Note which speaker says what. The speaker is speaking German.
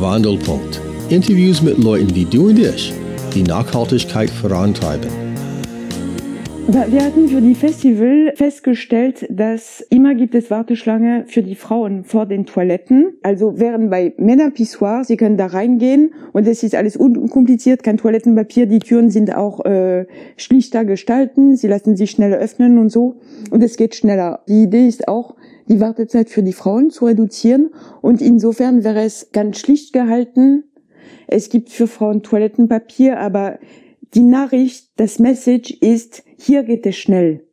Speaker 1: Wandelpunkt. Interviews mit Leuten wie du und ich, die Nachhaltigkeit vorantreiben.
Speaker 2: Wir hatten für die Festival festgestellt, dass immer gibt es Warteschlange für die Frauen vor den Toiletten. Also während bei Männerpissoir, sie können da reingehen und es ist alles unkompliziert, kein Toilettenpapier, die Türen sind auch äh, schlichter gestalten, sie lassen sich schneller öffnen und so und es geht schneller. Die Idee ist auch, die Wartezeit für die Frauen zu reduzieren. Und insofern wäre es ganz schlicht gehalten, es gibt für Frauen Toilettenpapier, aber die Nachricht, das Message ist, hier geht es schnell.